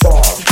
far.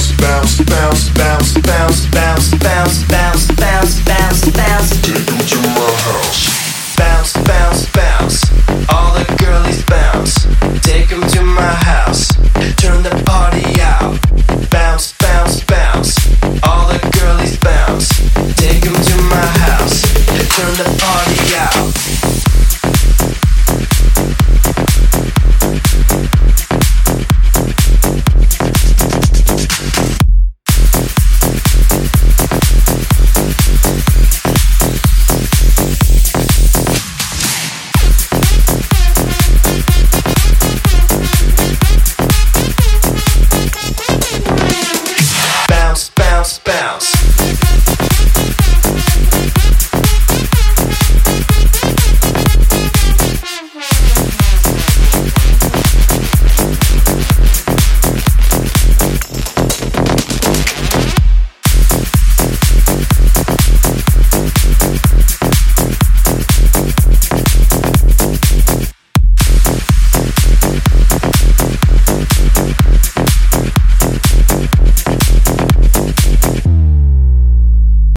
bounce.